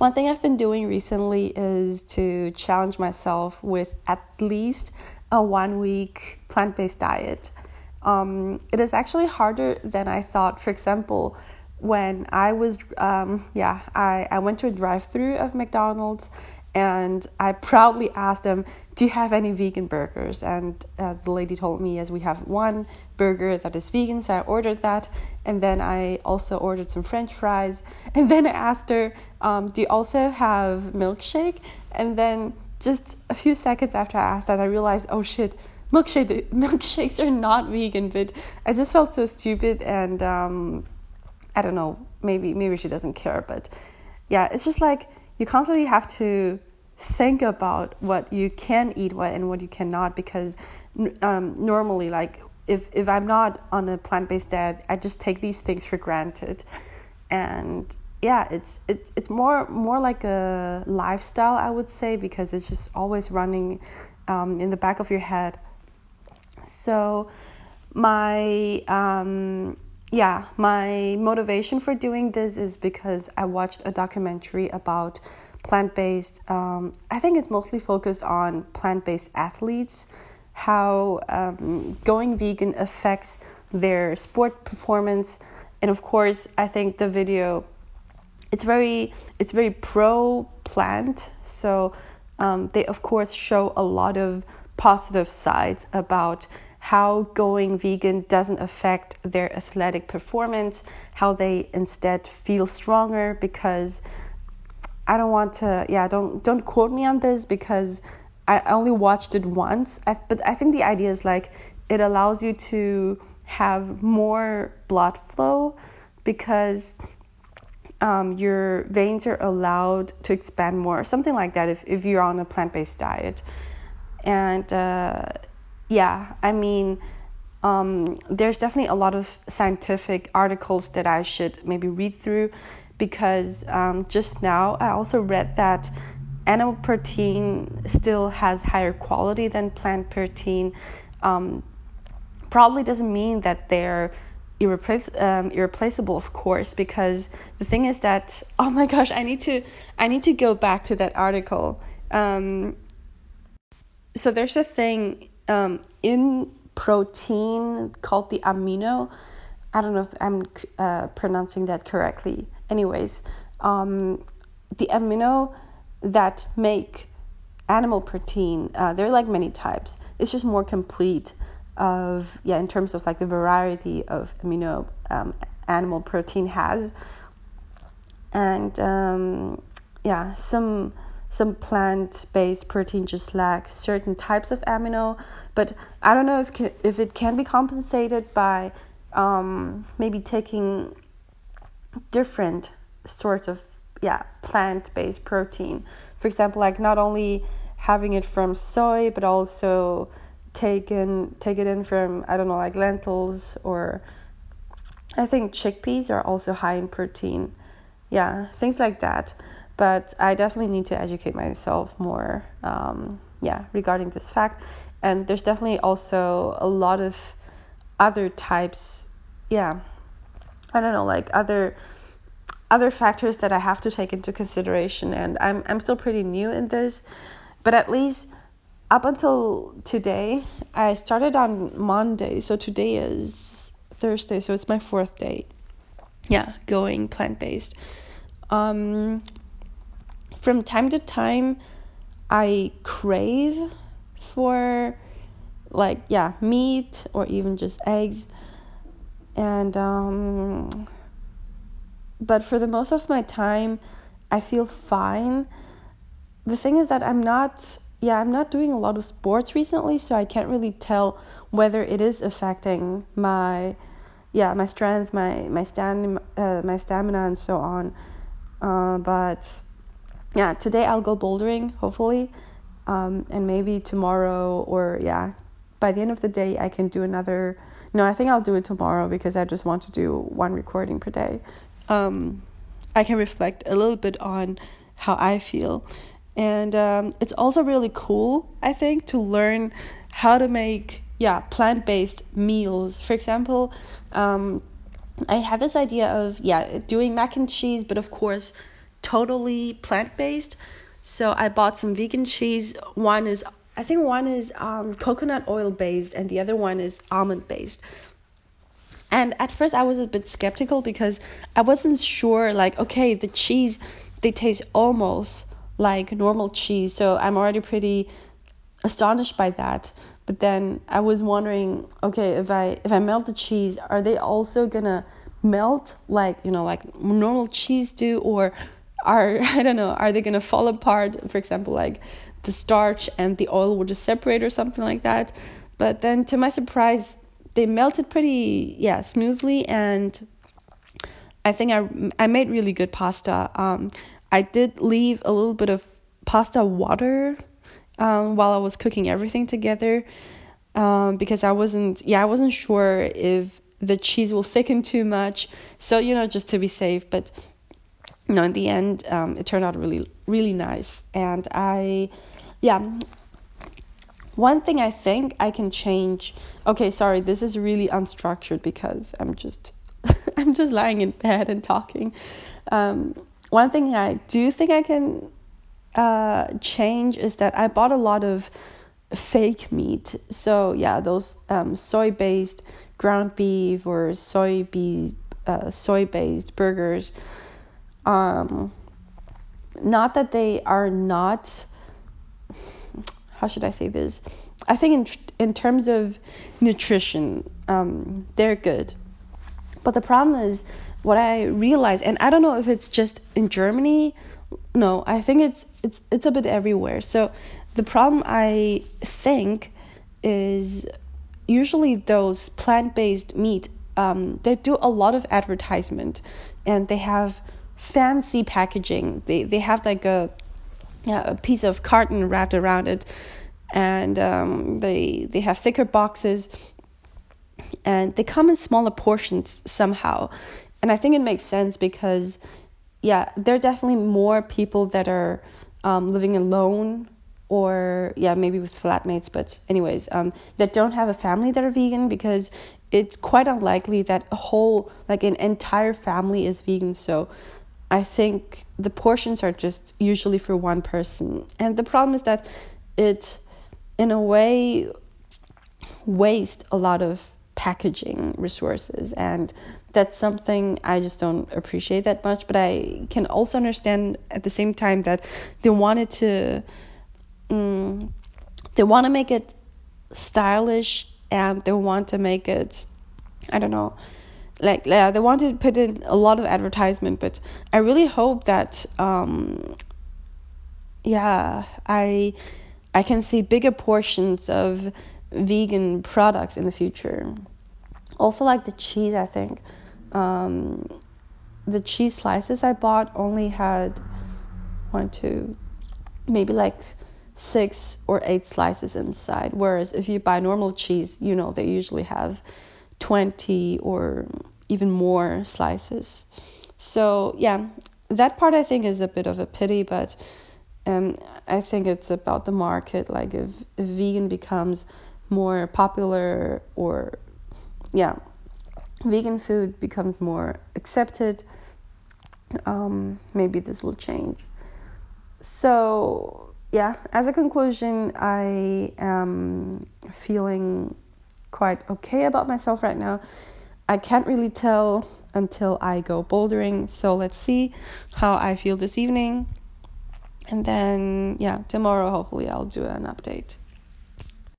one thing I've been doing recently is to challenge myself with at least a one week plant based diet. Um, it is actually harder than I thought. For example, when I was, um, yeah, I, I went to a drive through of McDonald's and I proudly asked them, Do you have any vegan burgers? And uh, the lady told me, Yes, we have one burger that is vegan. So I ordered that. And then I also ordered some french fries. And then I asked her, um, Do you also have milkshake? And then just a few seconds after I asked that, I realized, Oh shit, milkshake, milkshakes are not vegan. But I just felt so stupid. And um, I don't know, maybe, maybe she doesn't care. But yeah, it's just like, you constantly have to think about what you can eat what and what you cannot because um, normally like if if I'm not on a plant-based diet I just take these things for granted and yeah it's it's it's more more like a lifestyle I would say because it's just always running um, in the back of your head so my um, yeah, my motivation for doing this is because I watched a documentary about plant based, um, I think it's mostly focused on plant based athletes, how um, going vegan affects their sport performance. And of course, I think the video it's very it's very pro plant so um, they of course show a lot of positive sides about how going vegan doesn't affect their athletic performance, how they instead feel stronger because I don't want to yeah, don't don't quote me on this because I only watched it once. I, but I think the idea is like it allows you to have more blood flow because um, your veins are allowed to expand more, something like that, if, if you're on a plant based diet. And uh, yeah, I mean, um, there's definitely a lot of scientific articles that I should maybe read through because um, just now I also read that animal protein still has higher quality than plant protein. Um, probably doesn't mean that they're irreplace- um, irreplaceable, of course, because the thing is that oh my gosh, I need to I need to go back to that article. Um, so there's a thing um, in protein called the amino. I don't know if I'm uh, pronouncing that correctly. Anyways, um, the amino that make animal protein, uh, there are like many types. It's just more complete of yeah in terms of like the variety of amino um, animal protein has, and um, yeah some some plant based protein just lack certain types of amino, but I don't know if, if it can be compensated by um, maybe taking different sorts of yeah plant based protein. For example, like not only having it from soy, but also taken take it in from I don't know like lentils or I think chickpeas are also high in protein. Yeah, things like that but I definitely need to educate myself more, um, yeah, regarding this fact. And there's definitely also a lot of other types, yeah, I don't know, like other other factors that I have to take into consideration. And I'm I'm still pretty new in this, but at least up until today, I started on Monday, so today is Thursday, so it's my fourth day. Yeah, going plant based. Um, from time to time I crave for like yeah meat or even just eggs. And um but for the most of my time I feel fine. The thing is that I'm not yeah I'm not doing a lot of sports recently so I can't really tell whether it is affecting my yeah my strength my my stamina uh, my stamina and so on. Uh, but yeah, today I'll go bouldering, hopefully. Um, and maybe tomorrow or yeah, by the end of the day, I can do another. No, I think I'll do it tomorrow because I just want to do one recording per day. Um, I can reflect a little bit on how I feel. And um, it's also really cool, I think, to learn how to make yeah plant based meals. For example, um, I had this idea of yeah doing mac and cheese, but of course totally plant based. So I bought some vegan cheese. One is I think one is um, coconut oil based and the other one is almond based. And at first I was a bit skeptical because I wasn't sure like okay, the cheese they taste almost like normal cheese. So I'm already pretty astonished by that. But then I was wondering, okay, if I if I melt the cheese, are they also gonna melt like you know like normal cheese do, or are I don't know, are they gonna fall apart? For example, like the starch and the oil will just separate or something like that. But then, to my surprise, they melted pretty yeah smoothly, and I think I I made really good pasta. Um, I did leave a little bit of pasta water um, while I was cooking everything together um, because I wasn't yeah I wasn't sure if the cheese will thicken too much. So you know just to be safe, but you know in the end um, it turned out really really nice and I yeah one thing I think I can change. Okay, sorry, this is really unstructured because I'm just I'm just lying in bed and talking. Um, one thing I do think I can uh, change is that I bought a lot of fake meat. So yeah, those um, soy based ground beef or soy be uh, soy based burgers. Um, not that they are not. How should I say this? I think in in terms of nutrition, um, they're good. But the problem is what I realized, and I don't know if it's just in Germany no i think it's it's it's a bit everywhere so the problem i think is usually those plant-based meat um, they do a lot of advertisement and they have fancy packaging. They they have like a yeah, a piece of carton wrapped around it. And um, they they have thicker boxes. And they come in smaller portions somehow. And i think it makes sense because yeah, there are definitely more people that are um, living alone or yeah maybe with flatmates. But anyways um, that don't have a family that are vegan because it's quite unlikely that a whole like an entire family is vegan. So i think the portions are just usually for one person and the problem is that it in a way waste a lot of packaging resources and that's something I just don't appreciate that much. But I can also understand at the same time that they wanted to, um, they want to make it stylish and they want to make it, I don't know, like yeah, they want to put in a lot of advertisement. But I really hope that, um, yeah, I, I can see bigger portions of vegan products in the future. Also, like the cheese, I think um, the cheese slices I bought only had one, two, maybe like six or eight slices inside. Whereas if you buy normal cheese, you know, they usually have 20 or even more slices. So, yeah, that part I think is a bit of a pity, but um, I think it's about the market. Like, if, if vegan becomes more popular or, yeah, vegan food becomes more accepted, um, maybe this will change. So, yeah, as a conclusion, I am feeling quite okay about myself right now. I can't really tell until I go bouldering, so let's see how I feel this evening. And then, yeah, tomorrow hopefully I'll do an update.